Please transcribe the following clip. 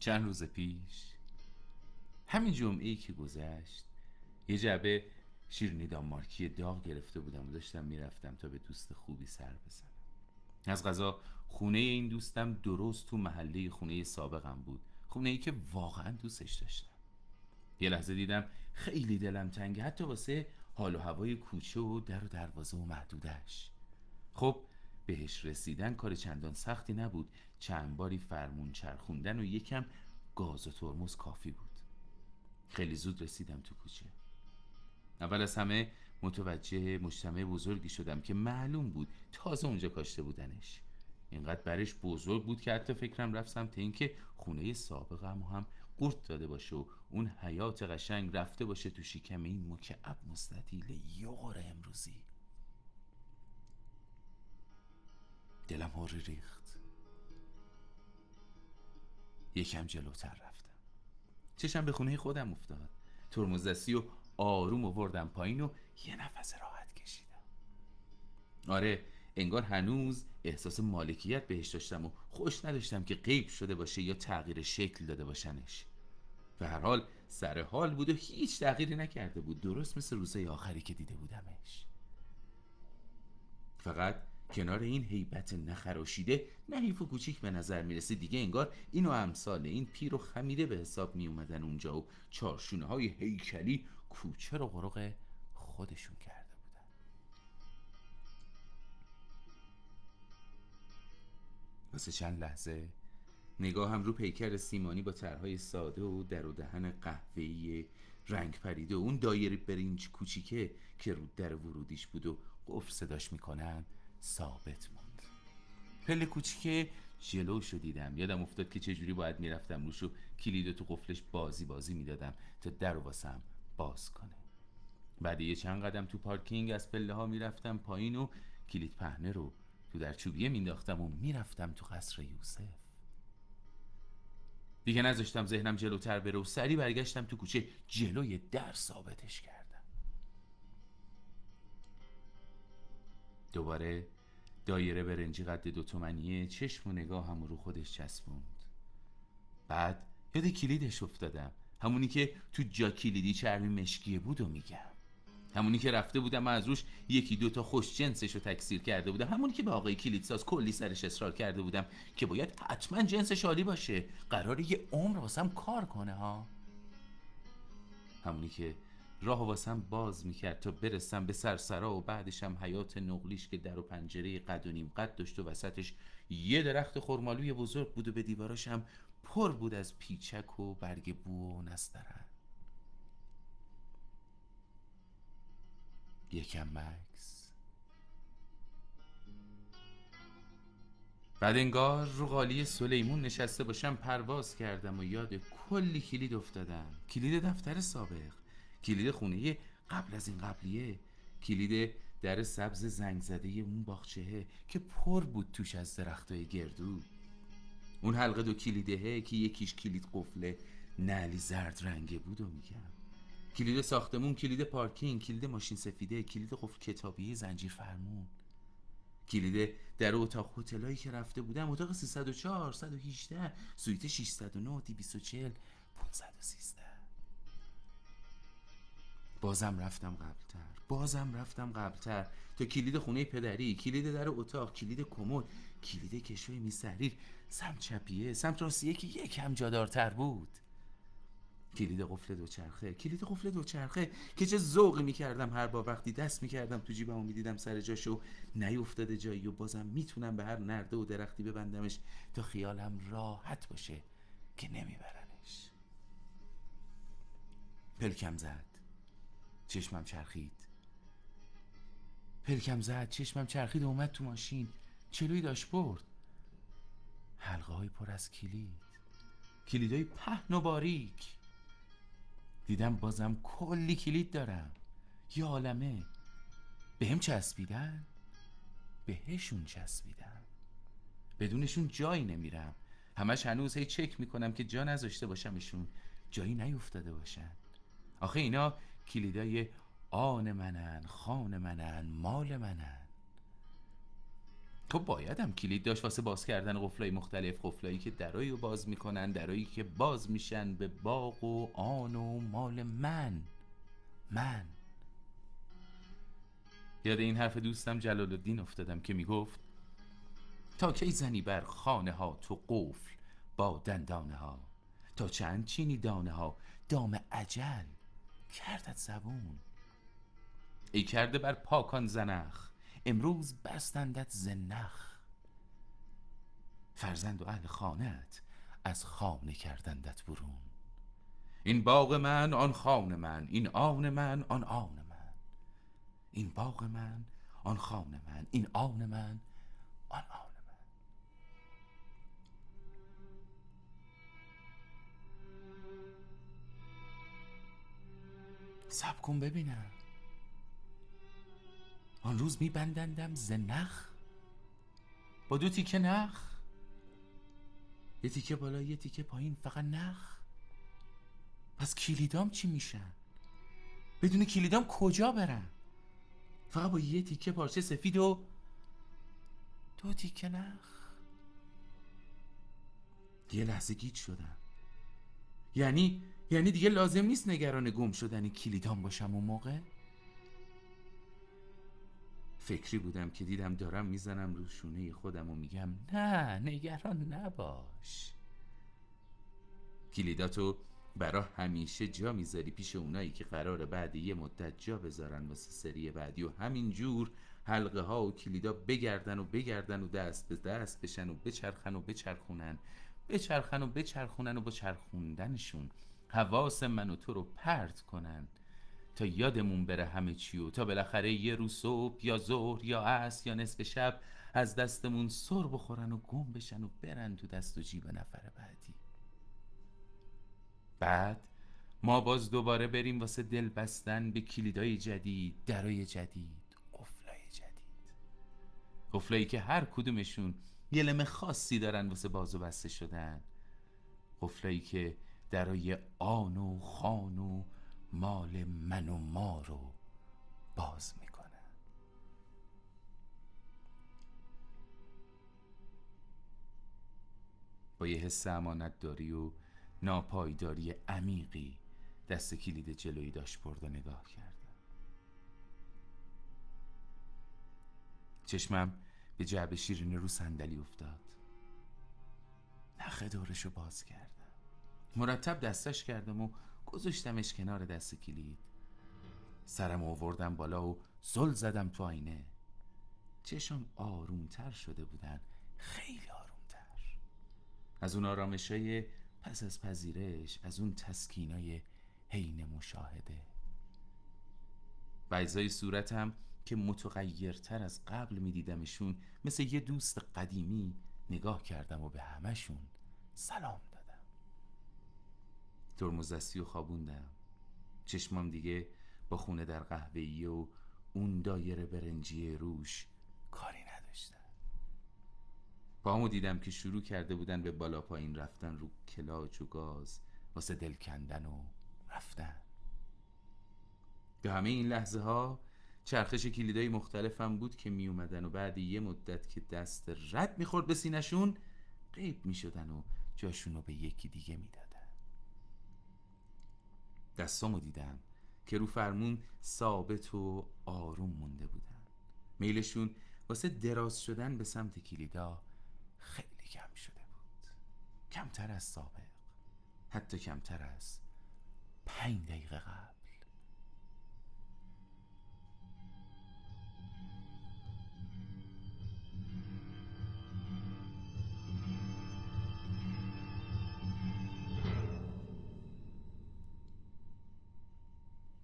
چند روز پیش. همین جمعه ای که گذشت یه جعبه شیرینی دانمارکی داغ گرفته بودم و داشتم می‌رفتم تا به دوست خوبی سر بزنم. از غذا خونه این دوستم درست تو محله خونه سابقم بود. خونه ای که واقعا دوستش داشتم. یه لحظه دیدم خیلی دلم تنگه حتی واسه حال و هوای کوچه و در و دروازه و محدودش. خب بهش رسیدن کار چندان سختی نبود. چند باری فرمون چرخوندن و یکم گاز و ترمز کافی بود. خیلی زود رسیدم تو کوچه. اول از همه متوجه مجتمع بزرگی شدم که معلوم بود تازه اونجا کاشته بودنش. اینقدر برش بزرگ بود که حتی فکرم رفت سمت اینکه خونه سابقم هم قورت داده باشه و اون حیات قشنگ رفته باشه تو شکم این مکعب مستطیل یغور امروزی. دلم هوری ریخت. یکم جلوتر رفتم. چشم به خونه خودم افتاد. ترمز دستی و آروم آوردم پایین و یه نفس راحت کشیدم. آره انگار هنوز احساس مالکیت بهش داشتم و خوش نداشتم که غیب شده باشه یا تغییر شکل داده باشنش. به هر حال سر حال بود و هیچ تغییری نکرده بود. درست مثل روزای آخری که دیده بودمش. فقط کنار این هیبت نخراشیده نحیف و کوچیک به نظر می‌رسه. دیگه انگار اینو امثال این پیر و خمیده به حساب می اومدن اونجا و چارشونه های هیکلی کوچه رو غرق خودشون کرده بودن. واسه چند لحظه نگاهم رو پیکر سیمانی با طرحهای ساده و در و دهن قهوه‌ای رنگ پریده و اون دایره برینج کوچیکه که رو در ورودیش بود و قفل صداش می‌کنن ثابت موند. پله کوچیکه جلوشو دیدم. یادم افتاد که چجوری باید می‌رفتم روش و کلید تو قفلش بازی بازی می‌دادم تا در واسم باز کنه. بعد یه چند قدم تو پارکینگ از پله ها می‌رفتم پایین و کلید پهنه رو تو در چوبیه مینداختم و می‌رفتم تو قصر یوسف. دیگه نذاشتم ذهنم جلوتر بره و سری برگشتم تو کوچه جلوی در ثابتش کردم دوباره دایره برنجی قد دو تومنیه چشم و نگاه هم رو خودش چسبوند. بعد یاد کلیدش افتادم. همونی که تو جا کلیدی چرمی مشکیه بود و میگم. همونی که رفته بودم از روش یکی دوتا خوش جنسش رو تکثیر کرده بودم. همونی که به آقای کلیدساز کلی سرش اصرار کرده بودم که باید حتما جنسش عالی باشه. قرار یه عمر واسم کار کنه ها؟ همونی که راه واسم باز می‌کرد تا برسم به سرسرا و بعدشم حیات نقلیش که در و پنجره قد و نیم قد داشت و وسطش یه درخت خرمالوی بزرگ بود و به دیواراشم پر بود از پیچک و برگ بو و نسترن. یکم مکس. بعد انگار رو قالی سلیمون نشسته باشم پرواز کردم و یاد کلی کلید افتادم. کلید دفتر سابق. کلید خونه قبل از این قبلیه. کلید در سبز زنگ زده اون باغچهه که پر بود توش از درختای گردو. اون حلقه دو کلیدهه که یکیش کلید قفله نعلی زرد رنگه بود و میگم. کلید ساختمون کلید پارکینگ کلید ماشین سفیده کلید قفل کتابی زنجیر فرمون. کلید در اتاق هتلایی که رفته بودم اتاق 304 118 سویت 609 240 513 بازم رفتم قبلتر. بازم رفتم قبلتر. تا کلید خونه پدری کلید در اتاق کلید کمد کلید کشوی میسریر سمت چپیه سمت راستیه که یکم جادارتر بود. کلید قفل دوچرخه کلید قفل دوچرخه که چه ذوقی می‌کردم. هر بار وقتی دست می‌کردم تو جیبم و می‌دیدم سر جاشو نیفتاده جایی و بازم می‌تونم به هر نرده و درختی ببندمش تا خیالم راحت باشه که نمیبرنش. پلکم زد. چشمم چرخید. پلکم زد چشمم چرخید و اومد تو ماشین. چلوی داشت برد. حلقه های پر از کلید. کلیدای پهن و باریک. دیدم بازم کلی کلید دارم. یه عالمه. هم چسبیدن بهشون چسبیدم بدونشون جایی نمیرم. همش هنوز هی چک می‌کنم که جا نذاشته باشمشون. جایی نیفتاده باشن. آخه اینا کلیدای آن منن خان منن مال منن. خب بایدم کلید داشت واسه باز کردن قفلای مختلف قفلایی که درایی رو باز می‌کنن درایی که باز میشن به باغ و آن و مال من. من. یاد این حرف دوستم جلال الدین افتادم که می‌گفت تا کی زنی بر خانه ها تو قفل با دندانه ها؟ تا چند چینی دانه ها؟ دام عجل کردت زبون. ای کرده بر پاکان زنخ امروز بستندت زنخ. فرزند و اهل خانت از خانه کردندت برون. این باغ من آن خانه من این آن من آن آن من. این باغ من آن خانه من این آن من سب کن ببینم. آن روز میبندندم ز نخ. با دو تیکه نخ. یه تیکه بالا یه تیکه پایین فقط نخ. پس کلیدام چی میشن؟ بدون کلیدام کجا برم؟ فقط با یه تیکه پارچه سفید و دو تیکه نخ. یه لحظه گیج شدم. یعنی یعنی دیگه لازم نیست نگران گم شدن کلیدام باشم اون موقع؟ فکری بودم که دیدم دارم می‌زنم رو شونه خودم و میگم نه نگران نباش. کلیداتو برا همیشه جا می‌ذاری پیش اونایی که قرار بعد یه مدت جا بذارن واسه سری بعدی و همین جور حلقه ها و کلیدا بگردن و بگردن و دست به دست بشن و بچرخن و بچرخونن. بچرخن و بچرخونن و با چرخوندنشون. حواس من و تو رو پرت کنن تا یادمون بره همه چی و تا بالاخره یه روز صبح یا ظهر یا عصر یا نصف شب از دستمون سر بخورن و گم بشن و برن تو دست و جیب نفر بعدی. بعد ما باز دوباره بریم واسه دل بستن به کلیدای جدید درای جدید قفلای جدید. قفلایی که هر کدومشون یه لمه خاصی دارن واسه باز و بسته شدن. قفلایی که درای آن و خان و مال من و ما رو باز می‌کنن با یه حس امانت داری و ناپایداری عمیقی دست کلید جلویی داشت برد و نگاه کردم چشمم به جعب شیرین رو صندلی افتاد. نخ دورشو باز کردم مرتب دستش کردم و گذاشتمش کنار دست کلید. سرم آوردم بالا و زل زدم تو آینه. چشم آرومتر شده بودن خیلی آرومتر. از اون آرامشای پس از پذیرش از اون تسکینای حین مشاهده. بعضای صورتم که متغیرتر از قبل میدیدمشون مثل یه دوست قدیمی نگاه کردم و به همشون سلام ترمز دستی و خوابوندم. چشمام دیگه با خونه در قهوه‌ای و اون دایره برنجی روش کاری نداشتن پامو دیدم که شروع کرده بودن به بالا پایین رفتن رو کلاج و گاز واسه دل کندن و رفتن. به همه این لحظه ها چرخش کلیدای مختلفم بود که می اومدن و بعد یه مدت که دست رد می‌خورد به سینشون غیب می‌شدن و جاشون رو به یکی دیگه می‌دادن. دستامو دیدم که رو فرمون ثابت و آروم مونده بودن. میلشون واسه دراز شدن به سمت کلیدا خیلی کم شده بود. کمتر از سابق حتی کمتر از پنج دقیقه قبل.